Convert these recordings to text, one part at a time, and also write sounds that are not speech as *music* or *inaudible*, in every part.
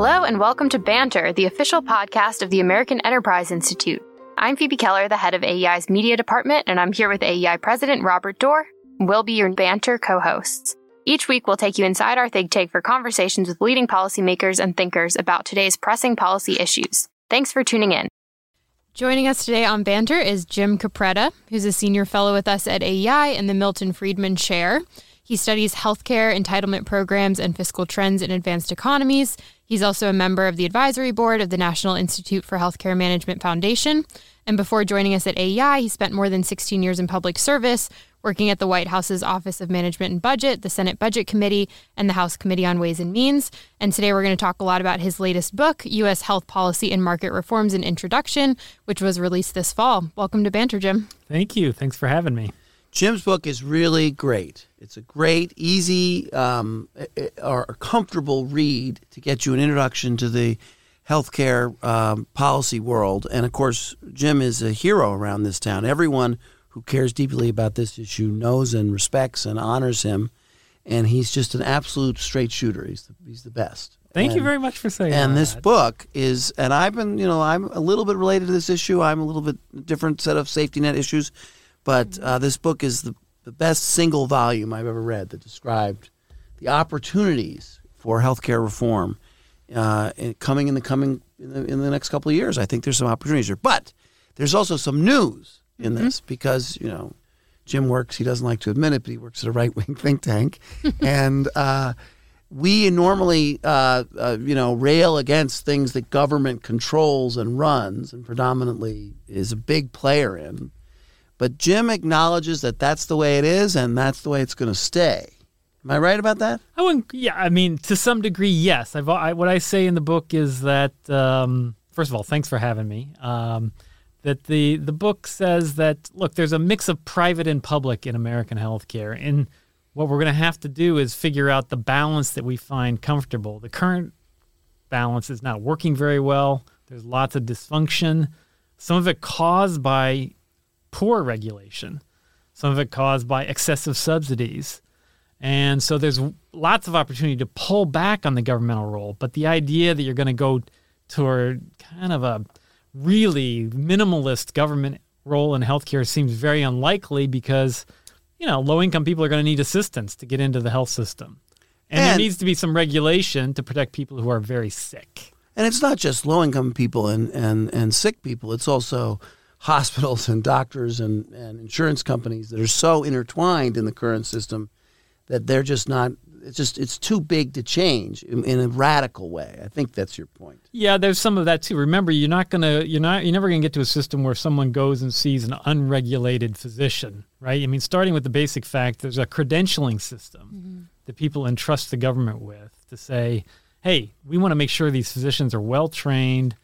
Hello, and welcome to Banter, the official podcast of the American Enterprise Institute. I'm Phoebe Keller, the head of AEI's media department, and I'm here with AEI President Robert Doar. We'll be your Banter co hosts. Each week, we'll take you inside our think tank for conversations with leading policymakers and thinkers about today's pressing policy issues. Thanks for tuning in. Joining us today on Banter is Jim Capretta, who's a senior fellow with us at AEI in the Milton Friedman Chair. He studies healthcare entitlement programs and fiscal trends in advanced economies. He's also a member of the advisory board of the National Institute for Healthcare Management Foundation. And before joining us at AEI, he spent more than 16 years in public service, working at the White House's Office of Management and Budget, the Senate Budget Committee, and the House Committee on Ways and Means. And today we're going to talk a lot about his latest book, U.S. Health Policy and Market Reforms and Introduction, which was released this fall. Welcome to Banter, Jim. Thank you. Thanks for having me. Jim's book is really great. It's a great, easy, um, or comfortable read to get you an introduction to the healthcare um, policy world. And of course, Jim is a hero around this town. Everyone who cares deeply about this issue knows and respects and honors him. And he's just an absolute straight shooter. He's the, he's the best. Thank and, you very much for saying and that. And this book is, and I've been, you know, I'm a little bit related to this issue. I'm a little bit different set of safety net issues. But uh, this book is the, the best single volume I've ever read that described the opportunities for healthcare reform uh, coming in the coming in the, in the, next couple of years. I think there's some opportunities here, but there's also some news in mm-hmm. this because you know Jim works. He doesn't like to admit it, but he works at a right wing *laughs* think tank, *laughs* and. Uh, we normally, uh, uh, you know, rail against things that government controls and runs, and predominantly is a big player in. But Jim acknowledges that that's the way it is and that's the way it's going to stay. Am I right about that? I wouldn't. Yeah, I mean, to some degree, yes. I've, I, what I say in the book is that um, first of all, thanks for having me. Um, that the the book says that look, there's a mix of private and public in American healthcare, and what we're going to have to do is figure out the balance that we find comfortable. The current balance is not working very well. There's lots of dysfunction. Some of it caused by poor regulation, some of it caused by excessive subsidies. And so there's lots of opportunity to pull back on the governmental role. But the idea that you're going to go toward kind of a really minimalist government role in healthcare seems very unlikely because, you know, low income people are going to need assistance to get into the health system. And, and there needs to be some regulation to protect people who are very sick. And it's not just low income people and, and, and sick people, it's also hospitals and doctors and, and insurance companies that are so intertwined in the current system that they're just not it's just it's too big to change in, in, a radical way. I think that's your point. Yeah, there's some of that too. Remember, you're not gonna you're not you're never gonna get to a system where someone goes and sees an unregulated physician, right? I mean, starting with the basic fact, there's a credentialing system mm-hmm. that people entrust the government with to say, hey, we want to make sure these physicians are well trained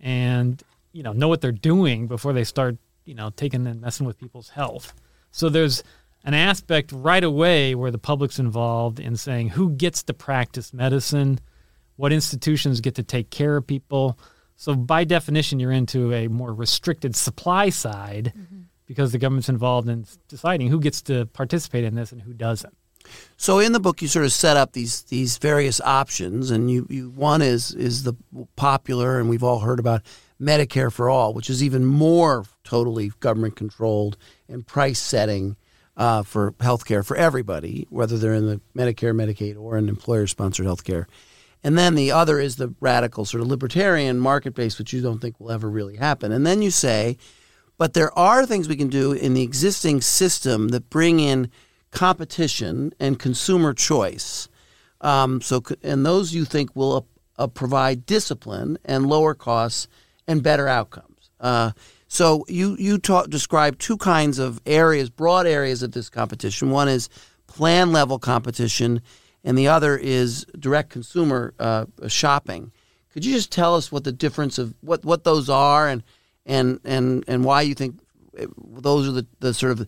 and you know know what they're doing before they start you know taking and messing with people's health. So there's an aspect right away where the public's involved in saying who gets to practice medicine, what institutions get to take care of people. So by definition, you're into a more restricted supply side mm-hmm. because the government's involved in deciding who gets to participate in this and who doesn't. So in the book, you sort of set up these these various options, and you, you one is is the popular, and we've all heard about Medicare for all, which is even more totally government controlled and price setting uh, for health care for everybody, whether they're in the Medicare, Medicaid, or in employer sponsored health care. And then the other is the radical sort of libertarian market which you don't think will ever really happen. And then you say, but there are things we can do in the existing system that bring in competition and consumer choice. Um, so, and those you think will uh, provide discipline and lower costs and better outcomes. Uh, so you you talk, describe two kinds of areas, broad areas of this competition. One is plan level competition, and the other is direct consumer uh, shopping. Could you just tell us what the difference of what, what those are and and and and why you think uh, those are the, the sort of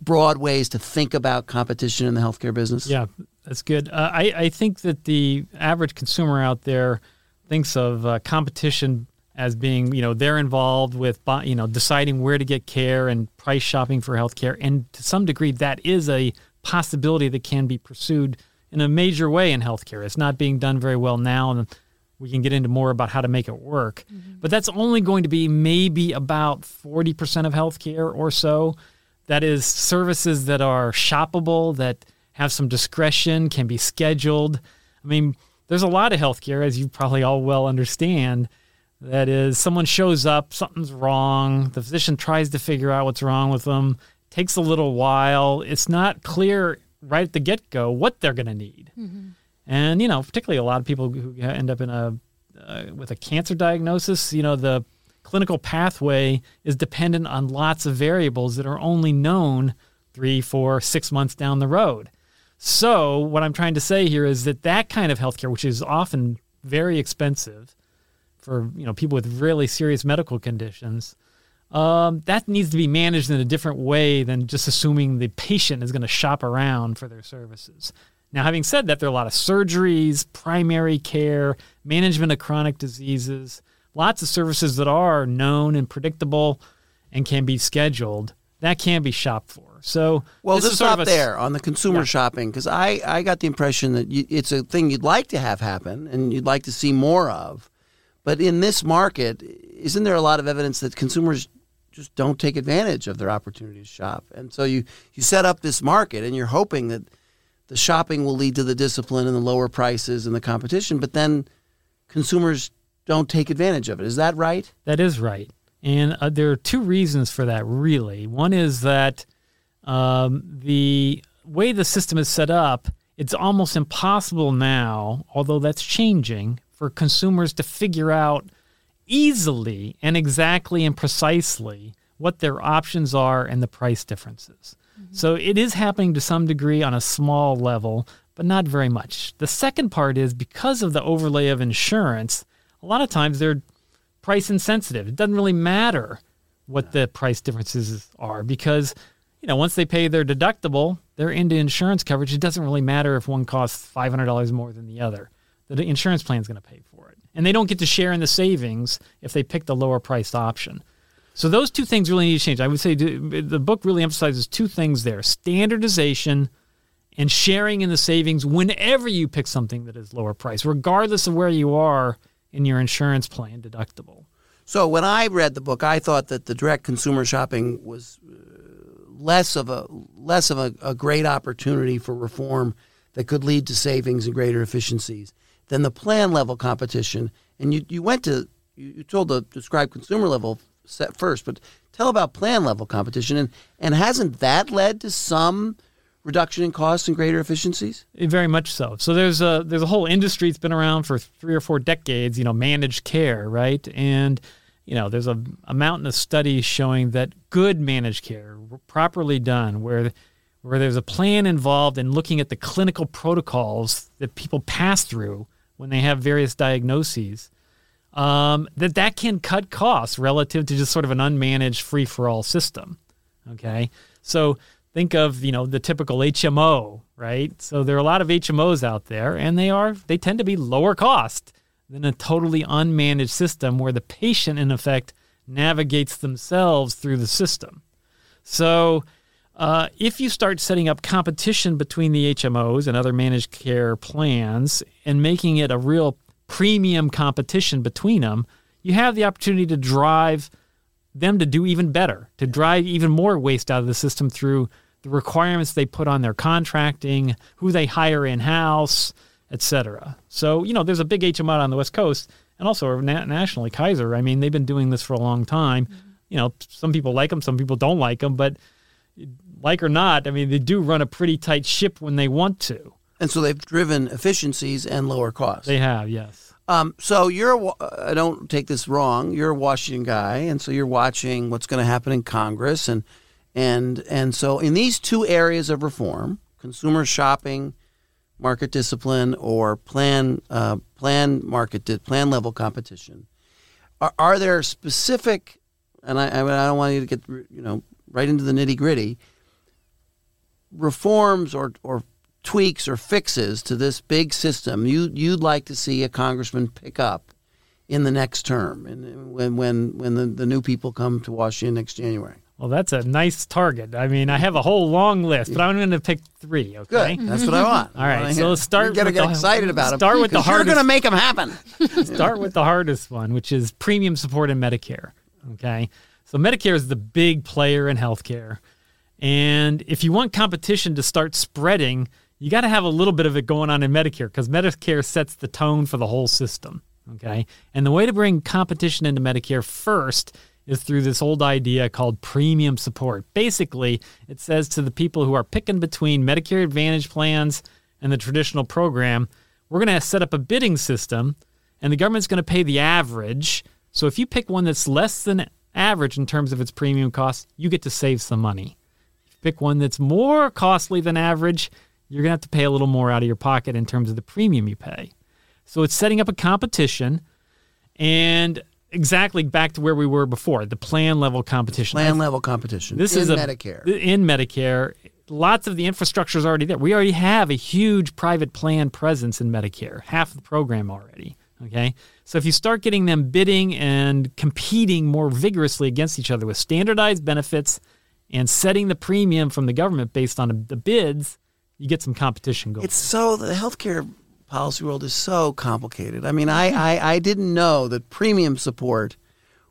broad ways to think about competition in the healthcare business? Yeah, that's good. Uh, I I think that the average consumer out there thinks of uh, competition as being, you know, they're involved with, you know, deciding where to get care and price shopping for healthcare. And to some degree, that is a possibility that can be pursued in a major way in healthcare. It's not being done very well now. And we can get into more about how to make it work. Mm-hmm. But that's only going to be maybe about 40% of healthcare or so. That is services that are shoppable, that have some discretion, can be scheduled. I mean, there's a lot of healthcare, as you probably all well understand, that is someone shows up, something's wrong, the physician tries to figure out what's wrong with them, takes a little while. It's not clear right at the get go what they're going to need. Mm-hmm. And you know, particularly a lot of people who end up in a uh, with a cancer diagnosis, you know, the clinical pathway is dependent on lots of variables that are only known three, four, six months down the road. So what I'm trying to say here is that that kind of healthcare, which is often very expensive for you know people with really serious medical conditions, um, that needs to be managed in a different way than just assuming the patient is going to shop around for their services. Now, having said that, there are a lot of surgeries, primary care, management of chronic diseases, lots of services that are known and predictable and can be scheduled. That can be shopped for. So, well, just stop a, there on the consumer yeah. shopping because I, I got the impression that you, it's a thing you'd like to have happen and you'd like to see more of. But in this market, isn't there a lot of evidence that consumers just don't take advantage of their opportunity to shop? And so you, you set up this market and you're hoping that – the shopping will lead to the discipline and the lower prices and the competition, but then consumers don't take advantage of it. Is that right? That is right. And uh, there are two reasons for that, really. One is that um, the way the system is set up, it's almost impossible now, although that's changing, for consumers to figure out easily and exactly and precisely what their options are and the price differences. Mm-hmm. So it is happening to some degree on a small level, but not very much. The second part is because of the overlay of insurance, a lot of times they're price insensitive. It doesn't really matter what the price differences are because you know once they pay their deductible, they're into insurance coverage. It doesn't really matter if one costs five hundred dollars more than the other. The insurance plan is going to pay for it, and they don't get to share in the savings if they pick the lower priced option. So those two things really need to change. I would say the book really emphasizes two things there: standardization and sharing in the savings whenever you pick something that is lower price, regardless of where you are in your insurance plan deductible. So when I read the book, I thought that the direct consumer shopping was uh, less of a less of a, a great opportunity for reform that could lead to savings and greater efficiencies than the plan level competition. And you, you went to you told the describe consumer level set first, but tell about plan level competition and and hasn't that led to some reduction in costs and greater efficiencies? Very much so. So there's a there's a whole industry that's been around for three or four decades. You know, managed care, right? And you know, there's a, a mountain of studies showing that good managed care, properly done, where where there's a plan involved in looking at the clinical protocols that people pass through when they have various diagnoses um, that that can cut costs relative to just sort of an unmanaged free for all system. Okay, so think of you know the typical HMO, right? So there are a lot of HMOs out there, and they are they tend to be lower cost than a totally unmanaged system where the patient, in effect, navigates themselves through the system. So. Uh, if you start setting up competition between the HMOs and other managed care plans and making it a real premium competition between them, you have the opportunity to drive them to do even better, to drive even more waste out of the system through the requirements they put on their contracting, who they hire in house, etc. So, you know, there's a big HMO on the West Coast and also nationally, Kaiser. I mean, they've been doing this for a long time. Mm-hmm. You know, some people like them, some people don't like them, but like or not, I mean, they do run a pretty tight ship when they want to. And so they've driven efficiencies and lower costs. They have, yes. Um, so you're, I don't take this wrong. You're a Washington guy, and so you're watching what's going to happen in Congress, and and and so in these two areas of reform, consumer shopping, market discipline, or plan uh, plan market di- plan level competition, are, are there specific? And I, I, mean, I don't want you to get you know right into the nitty gritty reforms or or tweaks or fixes to this big system you you'd like to see a congressman pick up in the next term and when when when the, the new people come to Washington next January? Well, that's a nice target. I mean, I have a whole long list, but I'm going to pick three. Okay. Good. That's what I want. *laughs* All right, so let's start You gotta with get the- excited about them. start with the *laughs* hardest. You're going to make them happen. *laughs* Start with the hardest one, which is premium support in Medicare. Okay. So Medicare is the big player in healthcare. And if you want competition to start spreading, you got to have a little bit of it going on in Medicare because Medicare sets the tone for the whole system. Okay. And the way to bring competition into Medicare first is through this old idea called premium support. Basically, it says to the people who are picking between Medicare Advantage plans and the traditional program, we're going to set up a bidding system and the government's going to pay the average. So if you pick one that's less than average in terms of its premium cost, you get to save some money. Pick one that's more costly than average, you're going to have to pay a little more out of your pocket in terms of the premium you pay. So it's setting up a competition and exactly back to where we were before, the plan level competition. Plan level competition. This in is a Medicare. In Medicare, lots of the infrastructure is already there. We already have a huge private plan presence in Medicare, half the program already. Okay. So if you start getting them bidding and competing more vigorously against each other with standardized benefits and setting the premium from the government based on the bids, you get some competition going. It's so the healthcare policy world is so complicated. I mean, I, I, I didn't know that premium support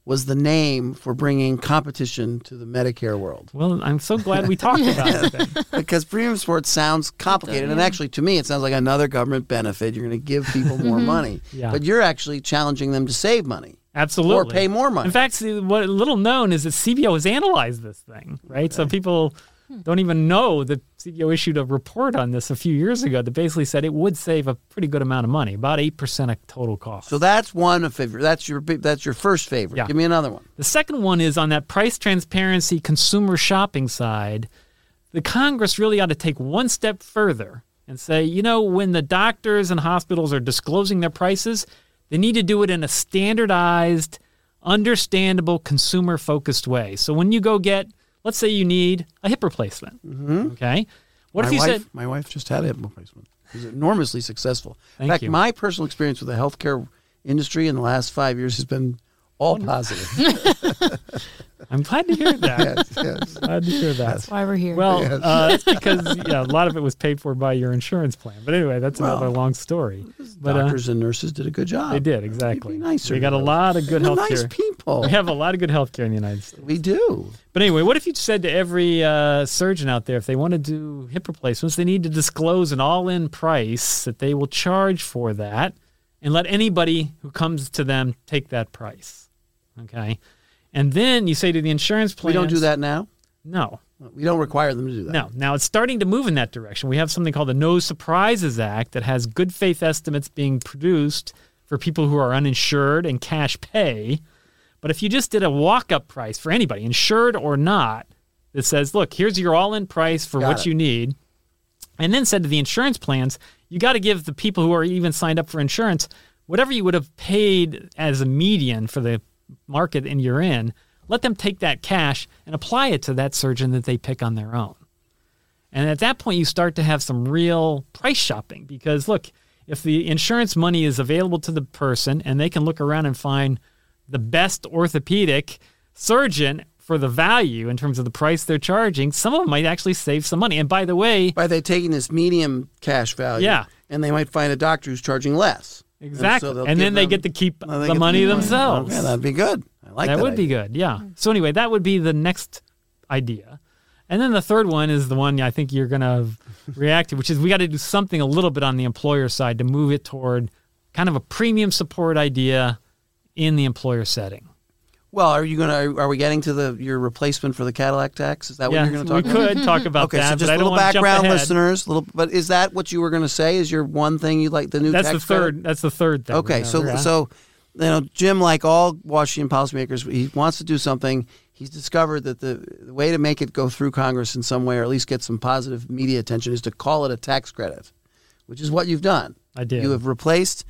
was the name for bringing competition to the Medicare world well, I'm so glad we talked about it. Then. *laughs* because premium support sounds complicated, and actually, to me, it sounds like another government benefit. You're going to give people more *laughs* money, Yeah. but you're actually challenging them to save money. Absolutely. Or pay more money. In fact, see, what little known is that CBO has analyzed this thing, right? So people hmm. don't even know that CBO issued a report on this a few years ago that basically said it would save a pretty good amount of money, about 8% of total cost. So that's one favorite. That's your that's your first favorite. Yeah. Give me another one. The second one is on that price transparency consumer shopping side. The Congress really ought to take one step further and say, you know, when the doctors and hospitals are disclosing their prices, they need to do it in a standardized, understandable, consumer focused way. So when you go get, let's say you need a hip replacement, mm-hmm. okay? What my if you wife, said, my wife just had a hip replacement. It was enormously successful. Thank in fact, you. my personal experience with the healthcare industry in the last five years has been all positive. *laughs* I'm glad to hear that. yes, yes. Glad to hear that. That's why we're here. Well, Yes. uh, that's because yeah, a lot of it was paid for by your insurance plan. But anyway, that's another long story. But uh, Doctors and nurses did a good job. they did exactly. Be nicer We got a lot of good They're health nice care. people. We have a lot of good health care in the United States. We do. But anyway, what if you said to every uh, surgeon out there, if they want to do hip replacements, they need to disclose an all-in price that they will charge for that, and let anybody who comes to them take that price. Okay, and then you say to the insurance plans, We don't do that now. No, We don't require them to do that. no. Now it's starting to move in that direction. We have something called the No Surprises Act that has good faith estimates being produced for people who are uninsured and cash pay. But if you just did a walk up price for anybody, insured or not, that says, look, here's your all in price for Got what it. you need, and then said to the insurance plans, you got to give the people who are even signed up for insurance whatever you would have paid as a median for the market and you're in, let them take that cash and apply it to that surgeon that they pick on their own. And at that point, you start to have some real price shopping because, look, if the insurance money is available to the person and they can look around and find the best orthopedic surgeon for the value in terms of the price they're charging, some of them might actually save some money. And by the way, By they taking this medium cash value, Yeah. and they might find a doctor who's charging less. Exactly. so And, then give they them- get to keep the money the themselves. Okay, that'd be good. I like that. that would be good. Yeah. So anyway, that would be the next idea. And then the third one is the one I think you're going to react to, which is we got to do something a little bit on the employer side to move it toward kind of a premium support idea in the employer setting. Well, are you gonna? Are we getting to the your replacement for the Cadillac tax? Is that yeah, what you're going to we talk about? We could talk about Okay, that, so just a little want to jump background, listeners. Little, but is that what you were going to say? Is your one thing you like the new? That's the tax credit? third. That's the third thing. Okay, so yeah. so you know, Jim, like all Washington policymakers, he wants to do something. He's discovered that the, the way to make it go through Congress in some way, or at least get some positive media attention, is to call it a tax credit, which is what you've done. I did. You have replaced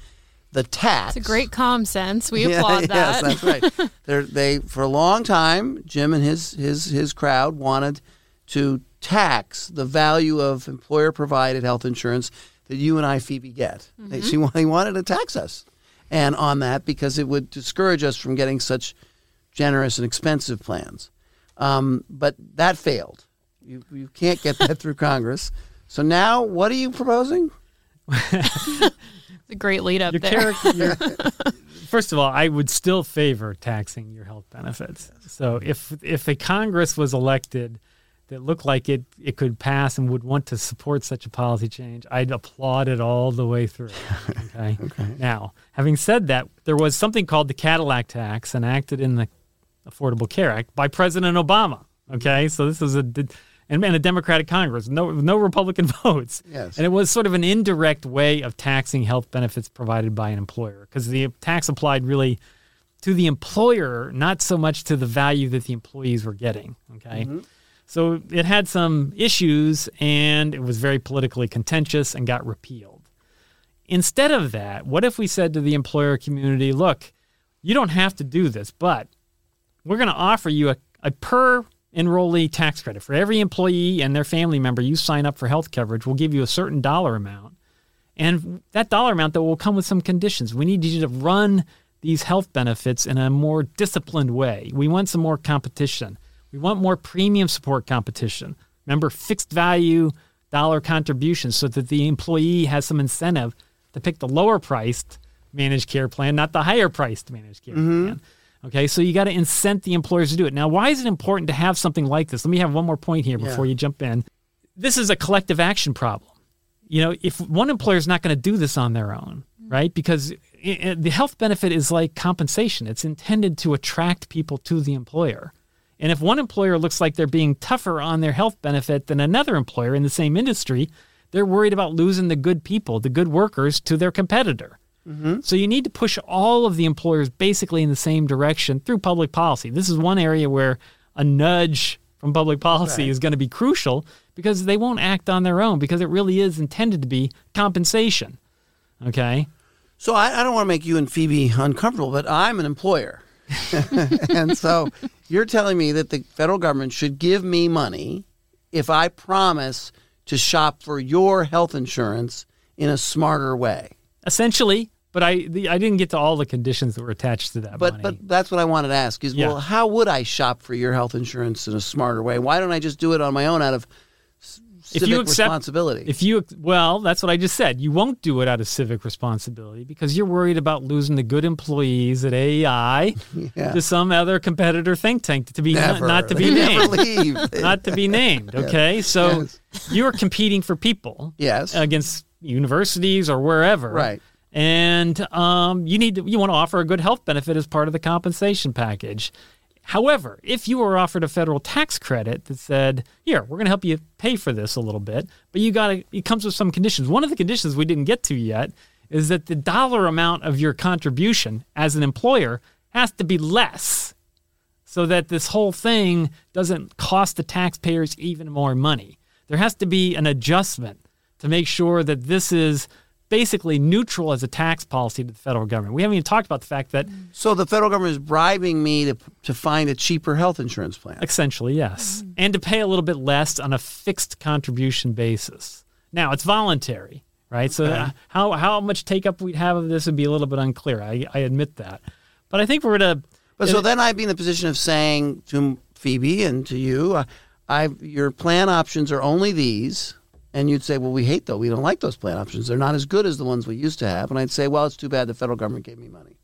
the tax. it's a great calm sense. We *laughs* Yeah, applaud Yes, that. that's right. *laughs* They're, they for a long time, Jim and his his his crowd wanted to tax the value of employer provided health insurance that you and I, Phoebe, get. They, she, *laughs* he wanted to tax us, and on that because it would discourage us from getting such generous and expensive plans. Um, but that failed. You, you can't get that through Congress. So now, what are you proposing? It's a great lead up your there. Your, *laughs* first of all, I would still favor taxing your health benefits. So if if a Congress was elected that looked like it it could pass and would want to support such a policy change, I'd applaud it all the way through. *laughs* Okay. okay. Now, having said that, there was something called the Cadillac tax enacted in the Affordable Care Act by President Obama. Okay, so this is a and, and a Democratic Congress, no no Republican *laughs* votes. Yes. And it was sort of an indirect way of taxing health benefits provided by an employer because the tax applied really to the employer, not so much to the value that the employees were getting. Okay. Mm-hmm. So it had some issues and it was very politically contentious and got repealed. Instead of that, what if we said to the employer community, look, you don't have to do this, but we're going to offer you a, a per enrollee tax credit. For every employee and their family member you sign up for health coverage, we'll give you a certain dollar amount. And that dollar amount that will come with some conditions. We need you to run these health benefits in a more disciplined way. We want some more competition. We want more premium support competition. Remember, fixed value dollar contributions so that the employee has some incentive to pick the lower priced managed care plan, not the higher priced managed care mm-hmm. plan. Okay, so you got to incent the employers to do it. Now, why is it important to have something like this? Let me have one more point here before yeah. you jump in. This is a collective action problem. You know, if one employer is not going to do this on their own, right? Because it, the health benefit is like compensation. It's intended to attract people to the employer. And if one employer looks like they're being tougher on their health benefit than another employer in the same industry, they're worried about losing the good people, the good workers to their competitor. Mm-hmm. So you need to push all of the employers basically in the same direction through public policy. This is one area where a nudge from public policy right. is going to be crucial because they won't act on their own because it really is intended to be compensation. Okay. So I, I don't want to make you and Phoebe uncomfortable, but I'm an employer. *laughs* and so you're telling me that the federal government should give me money if I promise to shop for your health insurance in a smarter way essentially. But I the, I didn't get to all the conditions that were attached to that. But money. but that's what I wanted to ask is yeah. well, how would I shop for your health insurance in a smarter way? Why don't I just do it on my own out of civic if you accept, responsibility? If you well, that's what I just said. You won't do it out of civic responsibility because you're worried about losing the good employees at AEI *laughs* yeah. to some other competitor think tank to be never. not, to *laughs* be they named. *laughs* not to be named. Okay, yes. so yes. you are competing for people. Yes. Against universities or wherever. Right. And um, you need to, you want to offer a good health benefit as part of the compensation package. However, if you were offered a federal tax credit that said, "Here, we're going to help you pay for this a little bit," but you got it comes with some conditions. One of the conditions we didn't get to yet is that the dollar amount of your contribution as an employer has to be less, so that this whole thing doesn't cost the taxpayers even more money. There has to be an adjustment to make sure that this is basically neutral as a tax policy to the federal government. We haven't even talked about the fact that so the federal government is bribing me to to find a cheaper health insurance plan. Essentially, yes, mm-hmm. and to pay a little bit less on a fixed contribution basis. Now it's voluntary, right? So okay. how how much take up we'd have of this would be a little bit unclear. I, I admit that, but I think we're at a. But so then I'd be in the position of saying to Phoebe and to you, uh, I your plan options are only these and you'd say, well, we hate those. We don't like those plan options. They're not as good as the ones we used to have. And I'd say, well, it's too bad the federal government gave me money.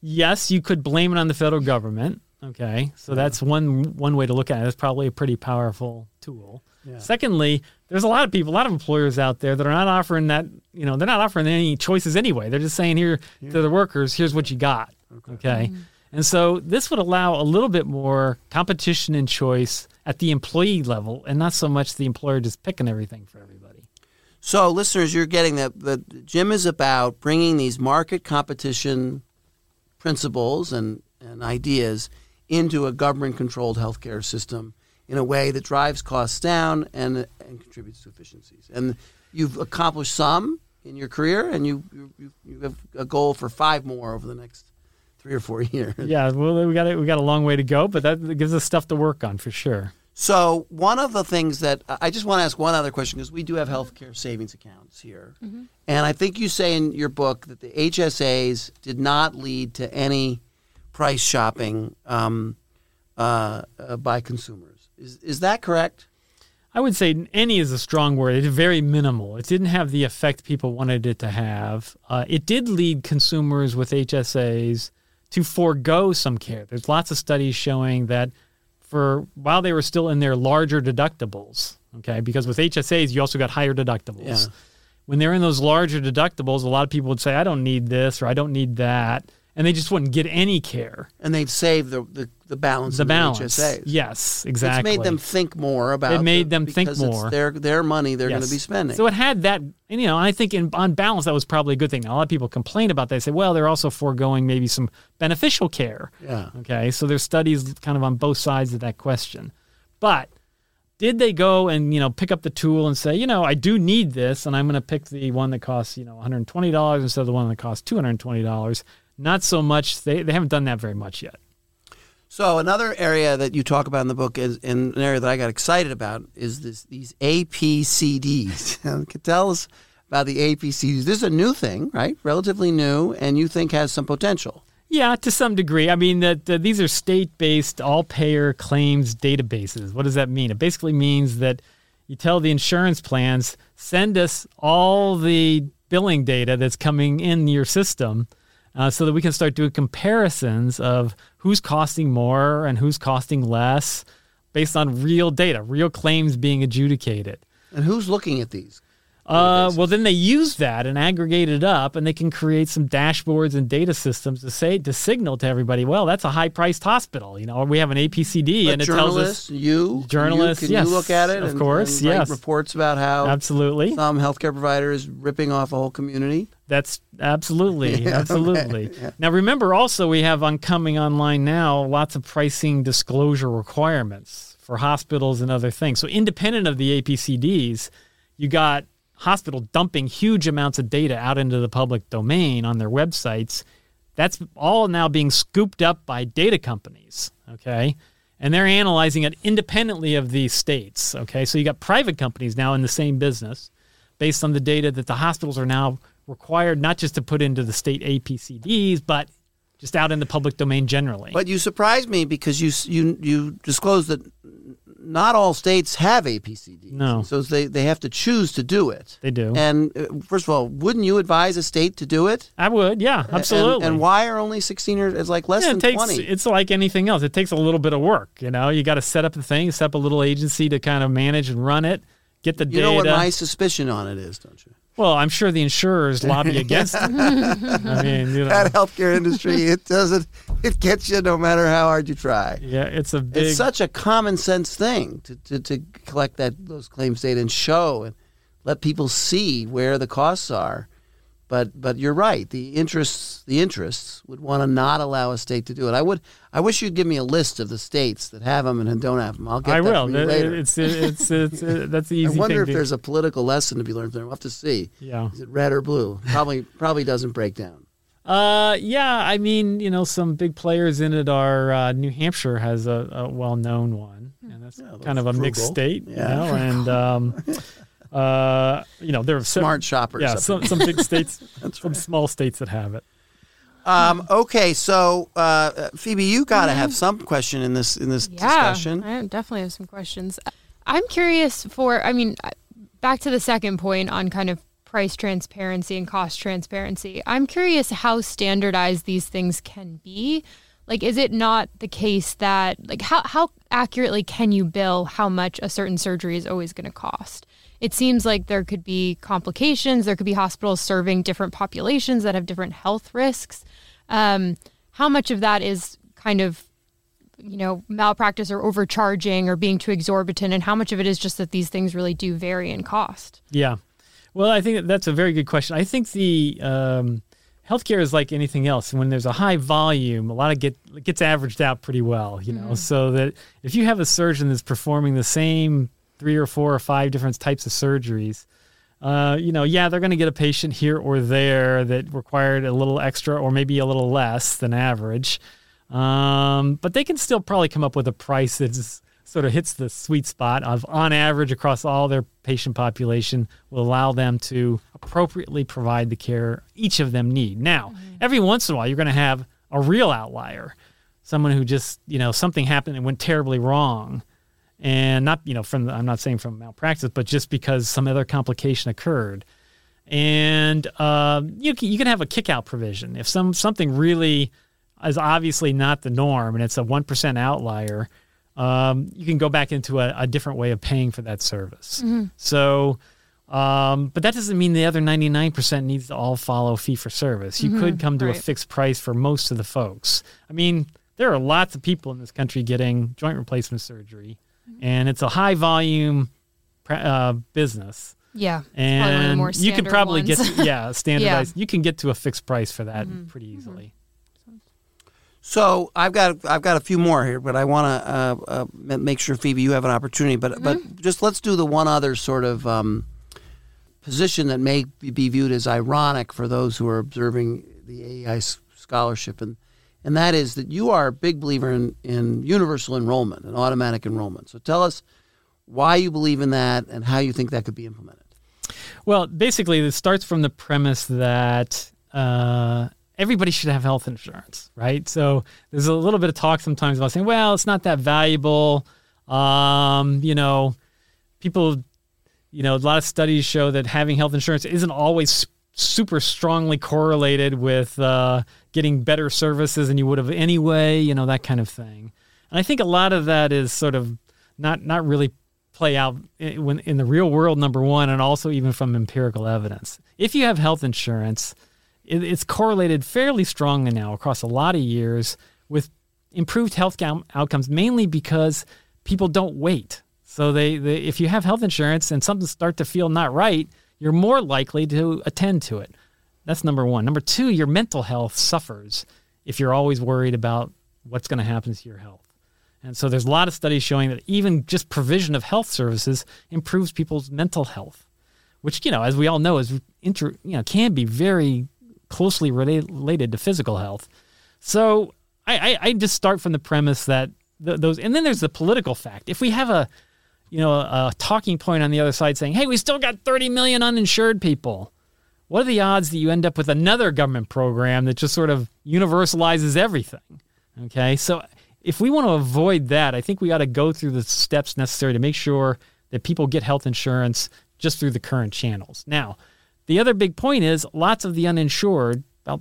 Yes, you could blame it on the federal government. Okay, so yeah. that's one one way to look at it. It's probably a pretty powerful tool. Yeah. Secondly, there's a lot of people, a lot of employers out there that are not offering that. You know, they're not offering any choices anyway. They're just saying here yeah. to the workers, here's what you got. Okay, okay? Mm-hmm. and so this would allow a little bit more competition and choice at the employee level and not so much the employer just picking everything for everybody. So, listeners, you're getting that the Jim is about bringing these market competition principles and, and ideas into a government controlled healthcare system in a way that drives costs down and, and contributes to efficiencies. And you've accomplished some in your career, and you, you, you have a goal for five more over the next three or four *laughs* years. Yeah, well, we got we got a long way to go, but that gives us stuff to work on for sure. So one of the things that I just want to ask one other question because we do have healthcare savings accounts here, mm-hmm. and I think you say in your book that the HSAs did not lead to any price shopping um, uh, uh, by consumers. Is is that correct? I would say any is a strong word. It's very minimal. It didn't have the effect people wanted it to have. Uh, it did lead consumers with HSAs to forego some care. There's lots of studies showing that for while they were still in their larger deductibles, okay, because with HSAs you also got higher deductibles. Yeah. When they're in those larger deductibles, a lot of people would say, "I don't need this" or "I don't need that," and they just wouldn't get any care. And they'd save the the, the balance. The balance, HSAs. yes, exactly. It's made them think more about. It made the- them think more. their their money they're going to be spending. So it had that, and, you know, I think in, on balance, that was probably a good thing. Now, a lot of people complain about that. They say, well, they're also foregoing maybe some beneficial care. yeah. Okay. So there's studies kind of on both sides of that question. But did they go and, you know, pick up the tool and say, you know, I do need this, and I'm going to pick the one that costs, you know, $120 instead of the one that costs $220? Not so much. They, they haven't done that very much yet. So another area that you talk about in the book is and an area that I got excited about is this these APCDs. *laughs* Tell us about the APCDs. This is a new thing, right? Relatively new, and you think has some potential. Yeah, to some degree. I mean, that that these are state-based all-payer claims databases. What does that mean? It basically means that you tell the insurance plans, send us all the billing data that's coming in your system, uh, so that we can start doing comparisons of who's costing more and who's costing less, based on real data, real claims being adjudicated. And who's looking at these? Uh, well, then they use that and aggregate it up, and they can create some dashboards and data systems to say to signal to everybody, well, that's a high-priced hospital. You know, we have an APCD, But and it tells us you, Journalists, you, can yes, you look at it? of and, course, and yes. reports about how absolutely. some healthcare provider is ripping off a whole community. That's absolutely, *laughs* Yeah, absolutely. okay, yeah. Now, remember, also we have on coming online now lots of pricing disclosure requirements for hospitals and other things. So, independent of the APCDs, you got hospital dumping huge amounts of data out into the public domain on their websites. That's all now being scooped up by data companies. Okay. And they're analyzing it independently of these states. Okay. So you got private companies now in the same business based on the data that the hospitals are now required not just to put into the state APCDs, but just out in the public domain generally. But you surprised me because you you you disclosed that not all states have APCD. No. so they they have to choose to do it. they do. And uh, first of all, wouldn't you advise a state to do it? I would, yeah, absolutely. And, why are only sixteen or it's like less Yeah, than takes, twenty? It's like anything else. It takes a little bit of work. You know, you got to set up the thing, set up a little agency to kind of manage and run it, get the You data. You know what my suspicion on it is, don't you? Well, I'm sure the insurers lobby against it. I *laughs* mean, you know, That healthcare industry, it doesn't. It gets you no matter how hard you try. yeah, it's a big. It's such a common sense thing to, to, to collect that those claims data and show and let people see where the costs are. But but you're right. The interests the interests would want to not allow a state to do it. I would. I wish you'd give me a list of the states that have them and don't have them. I'll get I that will. you It- later. It's it's it's, uh that's the *laughs* easy. I wonder if to- there's a political lesson to be learned there. We'll have to see. yeah. Is it red or blue? Probably probably doesn't break down. Uh, yeah. I mean, you know, some big players in it are uh, New Hampshire has a, a well-known one, and that's Yeah, kind of a that's mixed state. Yeah. You know, and *laughs* um, uh, you know, there are some, Smart shoppers. Yeah, some some big states, *laughs* That's some small states that have it. Um, okay, so uh, Phoebe, you got to have some question in this in this Yeah, discussion. I definitely have some questions. I'm curious for, I mean, uh, back to the second point on kind of price transparency and cost transparency. I'm curious how standardized these things can be. Like, is it not the case that, like, how, how accurately can you bill how much a certain surgery is always going to cost? It seems like there could be complications. There could be hospitals serving different populations that have different health risks. Um, how much of that is kind of you know, malpractice or overcharging or being too exorbitant, and how much of it is just that these things really do vary in cost? Yeah. Well, I think that's a very good question. I think the um, healthcare is like anything else. When there's a high volume, a lot of get it gets averaged out pretty well, you know. So that if you have a surgeon that's performing the same three or four or five different types of surgeries, uh, you know, yeah, they're going to get a patient here or there that required a little extra or maybe a little less than average. Um, but they can still probably come up with a price that's sort of hits the sweet spot of on average across all their patient population will allow them to appropriately provide the care each of them need. Now, every once in a while you're going to have a real outlier. someone who just you know something happened and went terribly wrong, and not you know from the, I'm not saying from malpractice, but just because some other complication occurred, and uh, you can, you can have a kick out provision if some something really is obviously not the norm and it's a one percent outlier. Um, you can go back into a, a, different way of paying for that service. Mm-hmm. So, um, but that doesn't mean the other 99% needs to all follow fee for service. You mm-hmm. could come to right. a fixed price for most of the folks. I mean, there are lots of people in this country getting joint replacement surgery. And it's a high volume uh, business. Yeah, and you can probably ones. get yeah *laughs* standardized. yeah. You can get to a fixed price for that mm-hmm. pretty easily. So I've got I've got a few more here, but I want to uh, uh, make sure Phoebe you have an opportunity. But mm-hmm. but just let's do the one other sort of um, position that may be viewed as ironic for those who are observing the AEI scholarship, and and that is that you are a big believer in, in universal enrollment and automatic enrollment. So tell us why you believe in that and how you think that could be implemented. Well, basically, it starts from the premise that uh, everybody should have health insurance, right? So there's a little bit of talk sometimes about saying, well, it's not that valuable. Um, you know, people, you know, a lot of studies show that having health insurance isn't always super strongly correlated with uh, getting better services than you would have anyway, you know, that kind of thing. And I think a lot of that is sort of not not really play out in, in the real world, number one, and also even from empirical evidence. If you have health insurance, it, it's correlated fairly strongly now across a lot of years with improved health outcomes, mainly because people don't wait. So they, they, if you have health insurance and something start to feel not right, you're more likely to attend to it. That's number one. Number two, your mental health suffers if you're always worried about what's going to happen to your health. And so there's a lot of studies showing that even just provision of health services improves people's mental health, which, you know, as we all know, is inter, you know, can be very closely related to physical health. So I, I, I just start from the premise that th- those, and then there's the political fact. If we have a, you know, a, a talking point on the other side saying, "Hey, we still got 30 million uninsured people," what are the odds that you end up with another government program that just sort of universalizes everything? Okay, so if we want to avoid that, I think we ought to go through the steps necessary to make sure that people get health insurance just through the current channels. Now, the other big point is lots of the uninsured, about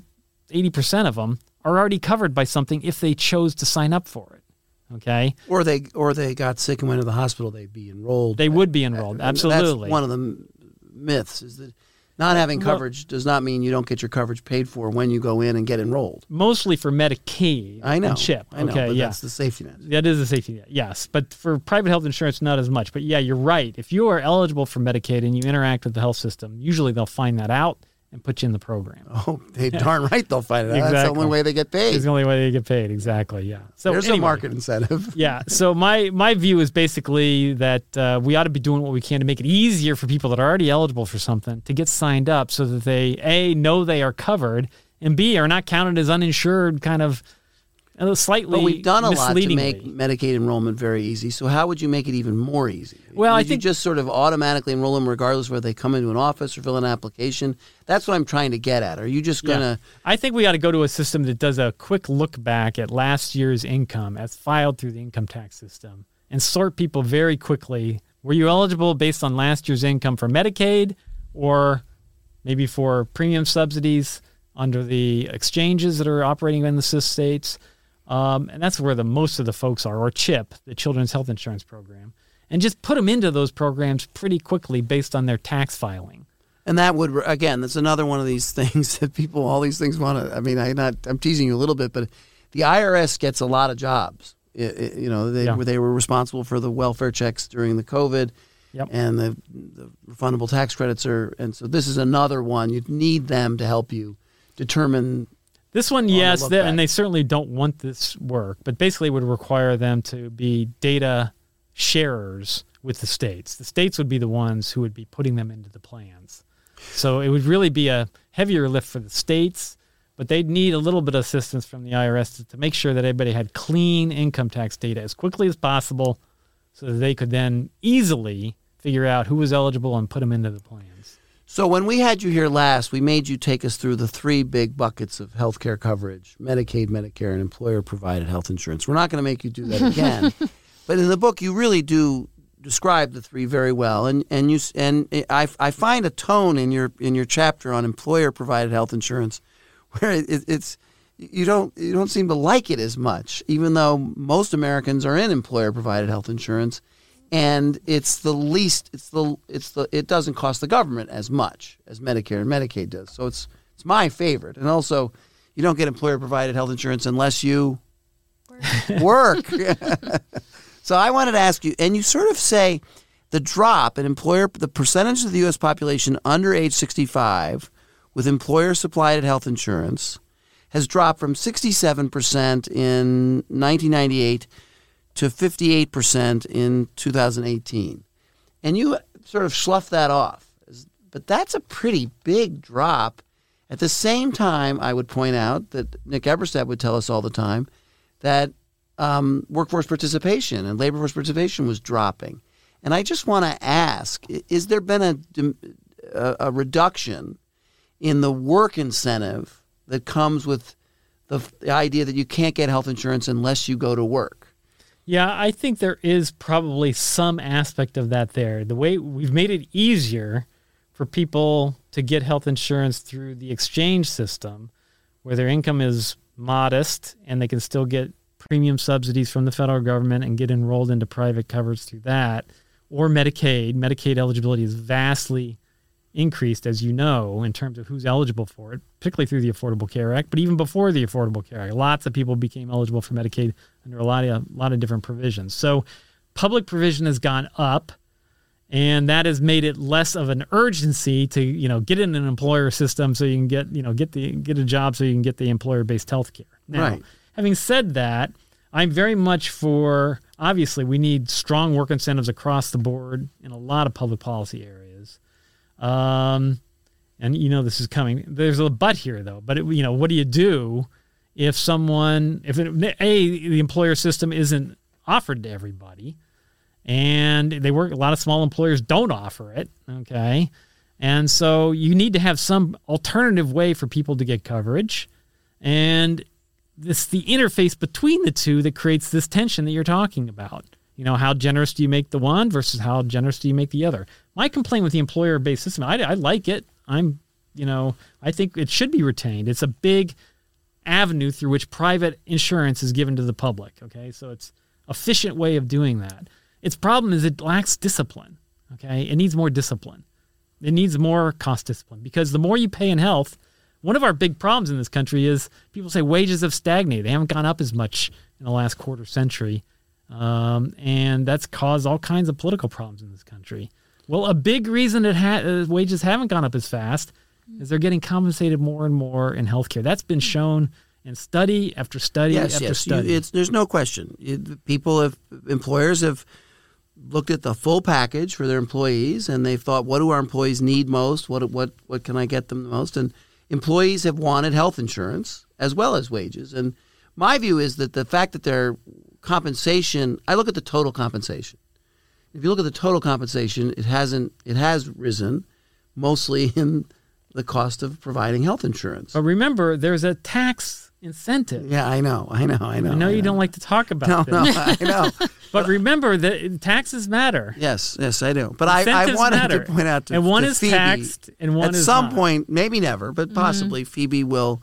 80% of them, are already covered by something if they chose to sign up for it. Okay. Or they or they got sick and went to the hospital, they'd be enrolled. They would be enrolled. Absolutely. That's one of the myths is that not having coverage well, does not mean you don't get your coverage paid for when you go in and get enrolled. Mostly for Medicaid. I know. CHIP. I know, okay, yeah. that's the safety net. That is the safety net. Yes, but for private health insurance, not as much. But yeah, you're right. If you are eligible for Medicaid and you interact with the health system, usually they'll find that out and put you in the program. *laughs* Oh, they darn right they'll find it out. Exactly. That's the only way they get paid. It's the only way they get paid. Exactly. Yeah. So there's anyway, a market incentive. *laughs* yeah. So my my view is basically that uh, we ought to be doing what we can to make it easier for people that are already eligible for something to get signed up, so that they a know they are covered, and b are not counted as uninsured, kind of slightly. But we've done a lot to make Medicaid enrollment very easy. So how would you make it even more easy? Well, Would I think you just sort of automatically enroll them regardless whether they come into an office or fill an application. That's what I'm trying to get at. Are you just gonna? Yeah. I think we ought to go to a system that does a quick look back at last year's income as filed through the income tax system and sort people very quickly. Were you eligible based on last year's income for Medicaid or maybe for premium subsidies under the exchanges that are operating in the cis states? Um, and that's where the most of the folks are, or CHIP, the Children's Health Insurance Program, and just put them into those programs pretty quickly based on their tax filing. And that would again, that's another one of these *laughs* things that people, all these things want to. I mean, I not, I'm teasing you a little bit, but the IRS gets a lot of jobs. It, it, you know, they yeah. were they were responsible for the welfare checks during the COVID, yep. and the, the refundable tax credits are. And so this is another one. You'd need them to help you determine this one, yes, they, and they certainly don't want this work, but basically would require them to be data sharers with the states. The states would be the ones who would be putting them into the plans. So it would really be a heavier lift for the states, but they'd need a little bit of assistance from the IRS to, to make sure that everybody had clean income tax data as quickly as possible so that they could then easily figure out who was eligible and put them into the plans. So when we had you here last, we made you take us through the three big buckets of healthcare coverage: Medicaid, Medicare, and employer-provided health insurance. We're not going to make you do that again. *laughs* but in the book, you really do describe the three very well, and and you and I, I find a tone in your in your chapter on employer-provided health insurance where it, it's you don't you don't seem to like it as much, even though most Americans are in employer-provided health insurance and it's the least it's the it's the it doesn't cost the government as much as Medicare and Medicaid does. So it's it's my favorite. And also you don't get employer provided health insurance unless you work. *laughs* *laughs* so I wanted to ask you and you sort of say the drop in employer the percentage of the US population under age 65 with employer supplied health insurance has dropped from 67% in 1998 to 58% in 2018. And you sort of slough that off. But that's a pretty big drop. At the same time, I would point out that Nick Eberstadt would tell us all the time that um, workforce participation and labor force participation was dropping. And I just want to ask is there been a, a, a reduction in the work incentive that comes with the, the idea that you can't get health insurance unless you go to work? Yeah, I think there is probably some aspect of that there. The way we've made it easier for people to get health insurance through the exchange system, where their income is modest and they can still get premium subsidies from the federal government and get enrolled into private coverage through that, or Medicaid. Medicaid eligibility is vastly increased, as you know, in terms of who's eligible for it, particularly through the Affordable Care Act, but even before the Affordable Care Act, lots of people became eligible for Medicaid under a lot of a lot of different provisions. So public provision has gone up and that has made it less of an urgency to, you know, get in an employer system so you can get, you know, get the get a job so you can get the employer-based health care. Now, right. having said that, I'm very much for obviously we need strong work incentives across the board in a lot of public policy areas um, and you know this is coming. There's a but here though. But it, you know, what do you do if someone, if it, a the employer system isn't offered to everybody, and they work. A lot of small employers don't offer it. Okay, and so you need to have some alternative way for people to get coverage, and this the interface between the two that creates this tension that you're talking about. You know, how generous do you make the one versus how generous do you make the other? My complaint with the employer based system, I, I like it. I'm, you know, I think it should be retained. It's a big avenue through which private insurance is given to the public. Okay. So it's efficient way of doing that. Its problem is it lacks discipline. Okay. It needs more discipline. It needs more cost discipline because the more you pay in health, one of our big problems in this country is people say wages have stagnated. They haven't gone up as much in the last quarter century. Um, and that's caused all kinds of political problems in this country. Well, a big reason that ha- uh, wages haven't gone up as fast is they're getting compensated more and more in healthcare. That's been shown in study after study yes, after yes. study. You, there's no question. It, people have, employers have looked at the full package for their employees, and they've thought, what do our employees need most? What what what can I get them the most? And employees have wanted health insurance as well as wages. And my view is that the fact that they're compensation, I look at the total compensation. If you look at the total compensation, it hasn't it has risen mostly in the cost of providing health insurance. But remember, there's a tax incentive. Yeah, I know, I know, I know. I know I you know. don't like to talk about No, this. no, I *laughs* know. But remember that taxes matter. Yes, yes, I do. But I, I wanted matter. to point out to And one to is Phoebe, taxed and one at is some not. point, maybe never, but Mm-hmm. possibly Phoebe will.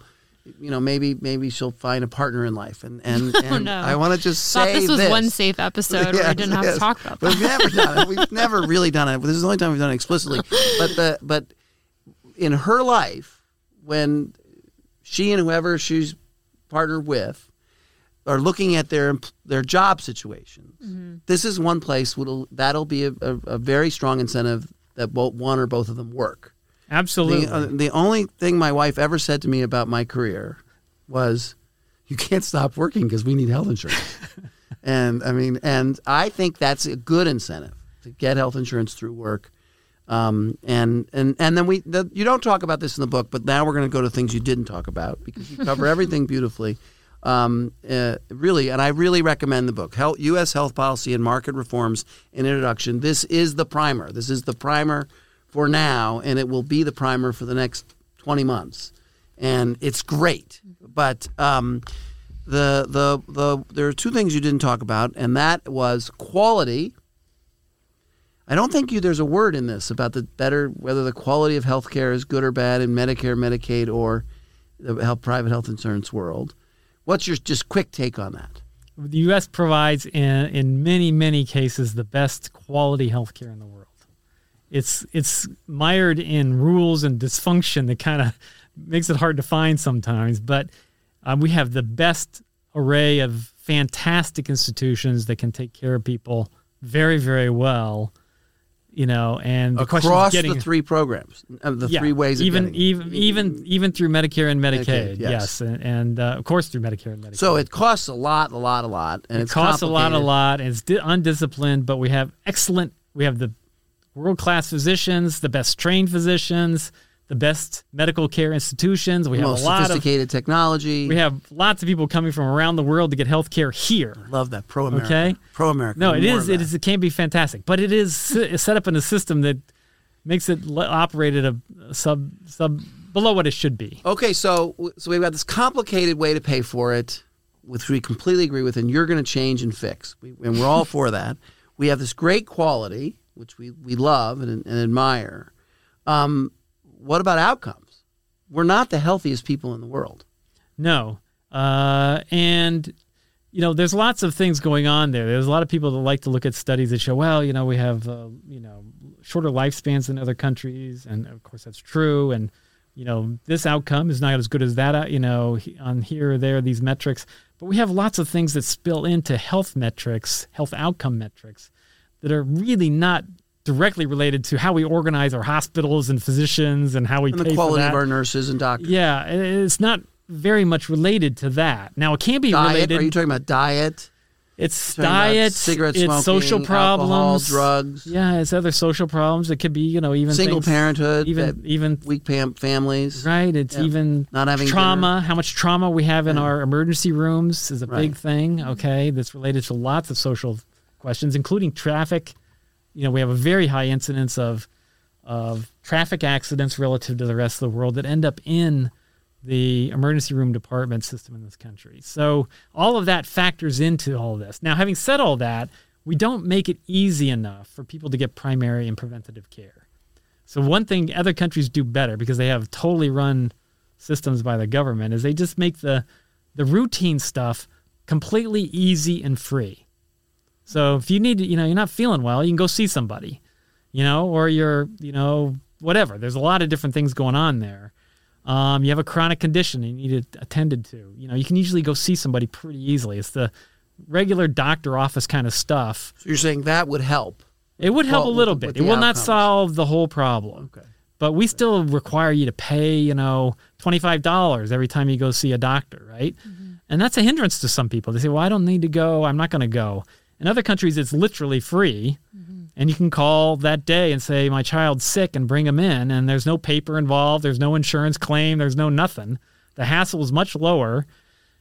You know, maybe maybe she'll find a partner in life, and and, *laughs* and Oh, no. I want to just Thought say this was one safe episode where we didn't have to talk about that. We've never done it. We've *laughs* never really done it. This is the only time we've done it explicitly. But the but in her life, when she and whoever she's partnered with are looking at their their job situations, Mm-hmm. this is one place will that'll be a, a, a very strong incentive that both one or both of them work. Absolutely. The, uh, the only thing my wife ever said to me about my career was, "You can't stop working because we need health insurance." *laughs* and I mean, and I think that's a good incentive to get health insurance through work. Um, and and and then we the, you don't talk about this in the book, but now we're going to go to things you didn't talk about because you cover everything beautifully. Um, uh, really, and I really recommend the book, Health, U.S. Health Policy and Market Reforms: An Introduction. This is the primer. This is the primer for now, and it will be the primer for the next 20 months. And it's great. But um, the, the, the, there are two things you didn't talk about, and that was quality. I don't think you, there's a word in this about the better whether the quality of health care is good or bad in Medicare, Medicaid, or the health, private health insurance world. What's your just quick take on that? The U.S. provides, in, in many, many cases, the best quality health care in the world. It's, it's mired in rules and dysfunction that kind of makes it hard to find sometimes, but um, we have the best array of fantastic institutions that can take care of people very, very well you know, and the across getting, the three programs, uh, the yeah, three ways even getting, even even even through Medicare and Medicaid, Medicaid, yes. yes, and, and uh, of course through Medicare and Medicaid. So it costs a lot, a lot, a lot, and it it's costs a lot, a lot, and it's di- undisciplined. But we have excellent, we have the world class physicians, the best trained physicians, the best medical care institutions. We have Most a lot of sophisticated technology. we have lots of people coming from around the world to get health care here. Love that pro America. Okay. pro America. No, it is. of It is. It can be fantastic, but it is set up in a system that makes it operate at a sub sub below what it should be. Okay, so so we've got this complicated way to pay for it, which we completely agree with, and you're going to change and fix, we, and we're all for that. We have this great quality, which we, we love and, and admire. Um, what about outcomes? We're not the healthiest people in the world. No, uh, and you know, there's lots of things going on there. There's a lot of people that like to look at studies that show, well, you know, we have uh, you know shorter lifespans than other countries, and of course that's true. And you know, this outcome is not as good as that. You know, on here or there, these metrics, but we have lots of things that spill into health metrics, health outcome metrics, that are really not directly related to how we organize our hospitals and physicians and how we And the quality of our nurses and doctors. Yeah, it- it's not very much related to that. Now it can be Diet? related. Are you talking about diet? it's diet, cigarette it's smoking, social alcohol, problems, drugs, Yeah, it's other social problems. It could be you know even single things- parenthood, even even weak pam- families. right. It's Yeah. even Not having trauma. How much trauma we have in Yeah. our emergency rooms is a Right. big thing. Okay, that's related to lots of social questions, including traffic. You know, we have a very high incidence of of traffic accidents relative to the rest of the world that end up in the emergency room department system in this country. So all of that factors into all this. Now, having said all that, we don't make it easy enough for people to get primary and preventative care. So one thing other countries do better because they have totally run systems by the government is they just make the the routine stuff completely easy and free. So if you need to, you know, you're not feeling well, you can go see somebody, you know, or you're, you know, whatever. There's a lot of different things going on there. Um, you have a chronic condition and you need it attended to. You know, you can usually go see somebody pretty easily. It's the regular doctor office kind of stuff. So you're saying that would help. It would help Well, a little with- bit. with It the will not solve the whole problem. Okay. But we still require you to pay, you know, $25 every time you go see a doctor, right? And that's a hindrance to some people. They say, well, I don't need to go. I'm not going to go. In other countries, it's literally free. Mm-hmm. And you can call that day and say, my child's sick and bring them in. And there's no paper involved. There's no insurance claim. There's no nothing. The hassle is much lower.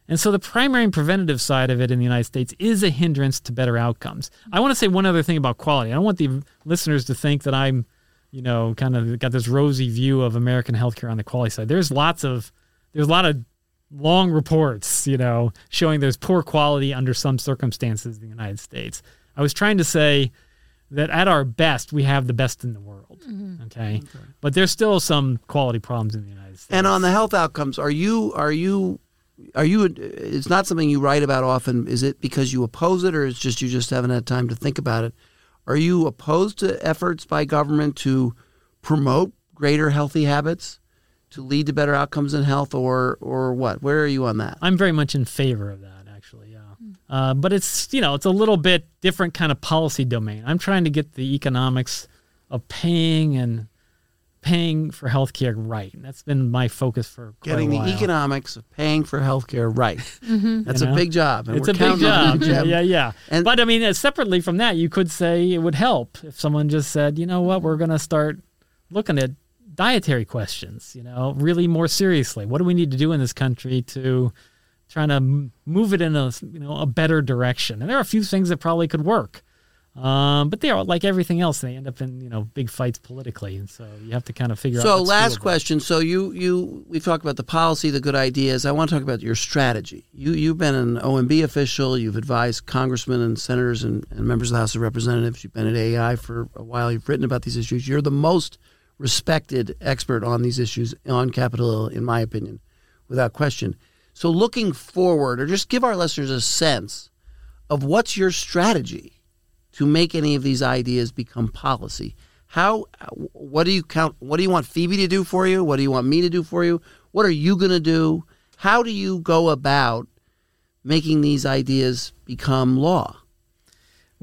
And so the primary and preventative side of it in the United States is a hindrance to better outcomes. I want to say one other thing about quality. I don't want the listeners to think that I'm, you know, kind of got this rosy view of American healthcare on the quality side. There's lots of there's a lot of long reports, you know, showing there's poor quality under some circumstances in the United States. I was trying to say that at our best, we have the best in the world. Mm-hmm. Okay? But there's still some quality problems in the United States. And on the health outcomes, are you are you are you? It's not something you write about often. Is it because you oppose it, or it's just you just haven't had time to think about it? Are you opposed to efforts by government to promote greater healthy habits to lead to better outcomes in health, or or what? Where are you on that? I'm very much in favor of that, actually. Yeah, uh, but it's you know it's a little bit different kind of policy domain. I'm trying to get the economics of paying and paying for healthcare right. And that's been my focus for quite Getting a the economics of paying for healthcare right. *laughs* That's You a big job. and It's we're a big job. you, Yeah, Jim. yeah, yeah. And- but I mean, uh, separately from that, you could say it would help if someone just said, you know what, we're going to start looking at dietary questions. You know, really more seriously. What do we need to do in this country to trying to move it in a you know a better direction? And there are a few things that probably could work. Um, but they are like everything else; they end up in you know big fights politically, and so you have to kind of figure so out. So, last doable. question. So you you we've talked about the policy, the good ideas. I want to talk about your strategy. You you've been an OMB official. You've advised congressmen and senators and, and members of the House of Representatives. You've been at AEI for a while. You've written about these issues. You're the most respected expert on these issues on Capitol Hill, in my opinion, without question. So looking forward, or just give our listeners a sense of what's your strategy to make any of these ideas become policy. How? What do you count? What do you want Phoebe to do for you? What do you want me to do for you? What are you going to do? How do you go about making these ideas become law?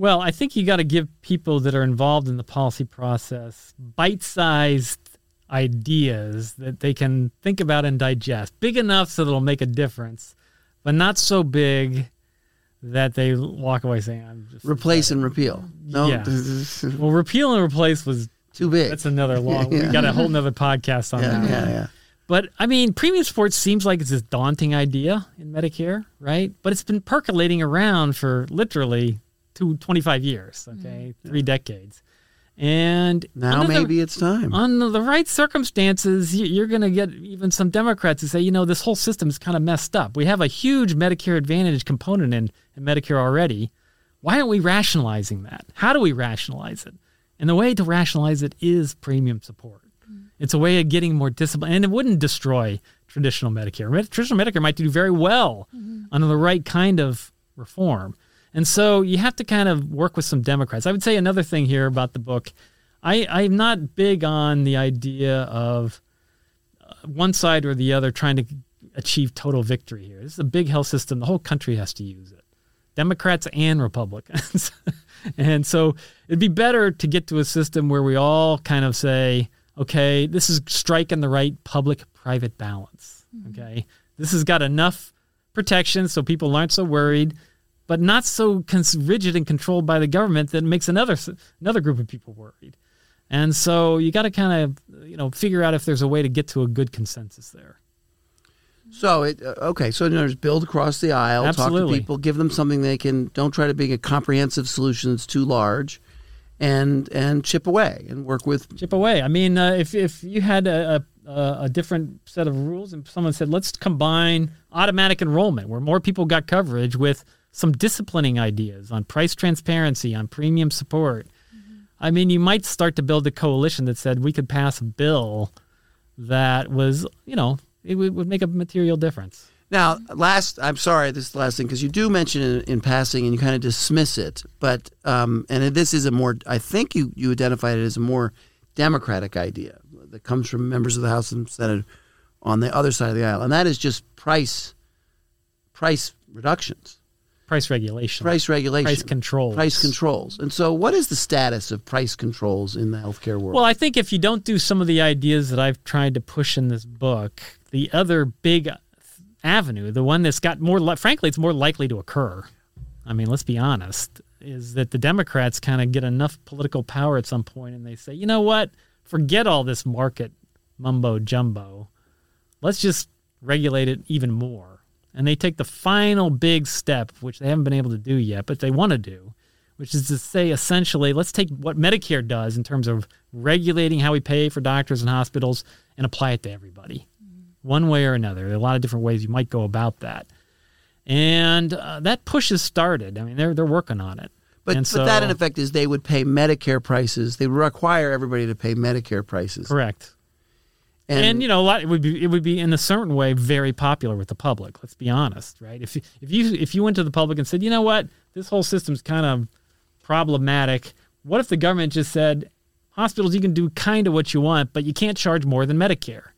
Well, I think you got to give people that are involved in the policy process bite-sized ideas that they can think about and digest, big enough so that it'll make a difference, but not so big that they walk away saying, "I'm just replace and repeal." No, yeah. *laughs* well, repeal and replace was too big. That's another long. *laughs* yeah. We got a whole nother podcast on yeah, that. Yeah, yeah. But I mean, premium support seems like it's this daunting idea in Medicare, right? But it's been percolating around for literally two, 25 years, okay, mm, three decades. And now maybe the, it's time. Under the right circumstances, you're going to get even some Democrats to say, you know, this whole system is kind of messed up. We have a huge Medicare Advantage component in, in Medicare already. Why aren't we rationalizing that? How do we rationalize it? And the way to rationalize it is premium support. Mm-hmm. It's a way of getting more discipline, and it wouldn't destroy traditional Medicare. Traditional Medicare might do very well mm-hmm. under the right kind of reform. And so you have to kind of work with some Democrats. I would say another thing here about the book I, I'm not big on the idea of uh, one side or the other trying to achieve total victory here. This is a big health system. The whole country has to use it, Democrats and Republicans. *laughs* and so it'd be better to get to a system where we all kind of say, okay, this is striking the right public private balance. Mm-hmm. Okay. This has got enough protection so people aren't so worried but not so cons- rigid and controlled by the government that makes another another group of people worried. And so you got to kind of you know figure out if there's a way to get to a good consensus there. So it uh, okay. So there's build across the aisle, Absolutely. talk to people, give them something they can. Don't try to be a comprehensive solution that's too large, and and chip away and work with chip away. I mean, uh, if if you had a, a, a different set of rules and someone said let's combine automatic enrollment where more people got coverage with some disciplining ideas on price transparency, on premium support. Mm-hmm. I mean, you might start to build a coalition that said we could pass a bill that was, you know, it would, would make a material difference. Now, last, I'm sorry, this is the last thing because you do mention it in passing and you kind of dismiss it, but um, and this is a more, I think you you identified it as a more democratic idea that comes from members of the House and Senate on the other side of the aisle, and that is just price price reductions price regulation, price regulation, price controls, price controls. And so, what is the status of price controls in the healthcare world? Well, I think if you don't do some of the ideas that I've tried to push in this book, the other big avenue, the one that's got more, frankly, it's more likely to occur. I mean, let's be honest, is that the Democrats kind of get enough political power at some point, and they say, you know what, forget all this market mumbo jumbo. Let's just regulate it even more and they take the final big step, which they haven't been able to do yet, but they want to do, which is to say essentially, let's take what Medicare does in terms of regulating how we pay for doctors and hospitals and apply it to everybody, mm-hmm. one way or another. There are a lot of different ways you might go about that, and uh, that push has started. I mean, they're they're working on it. But, but so, that in effect is they would pay Medicare prices. They require everybody to pay Medicare prices. Correct. And, and, you know, a lot it would be it would be in a certain way very popular with the public. Let's be honest, right? If if you if you went to the public and said, you know what, this whole system's kind of problematic. What if the government just said, hospitals, you can do kind of what you want, but you can't charge more than Medicare?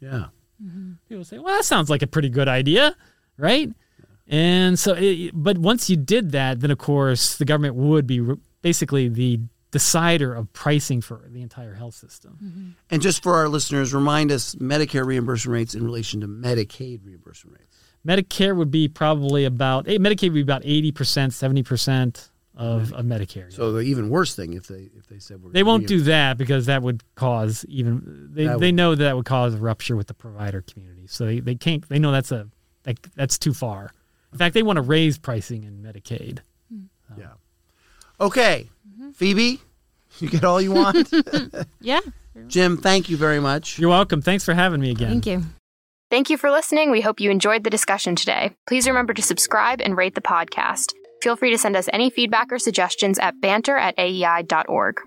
Yeah. Mm-hmm. People say, well, that sounds like a pretty good idea, right? Yeah. And so, it, but once you did that, then of course the government would be re- basically the decider of pricing for the entire health system. Mm-hmm. And just for our listeners, remind us Medicare reimbursement rates in relation to Medicaid reimbursement rates. Medicare would be probably about eh, Medicaid would be about eighty percent, seventy percent of, of Medicare. So the even worse thing if they if they said we're they won't do that because that would cause even they, would, they know that, that would cause a rupture with the provider community. So they, they can't they know that's a like that's too far. In fact, they want to raise pricing in Medicaid. Yeah. Okay. Phoebe, you get all you want. *laughs* *laughs* Yeah. Jim, thank you very much. You're welcome. Thanks for having me again. Thank you. Thank you for listening. We hope you enjoyed the discussion today. Please remember to subscribe and rate the podcast. Feel free to send us any feedback or suggestions at banter at aei.org.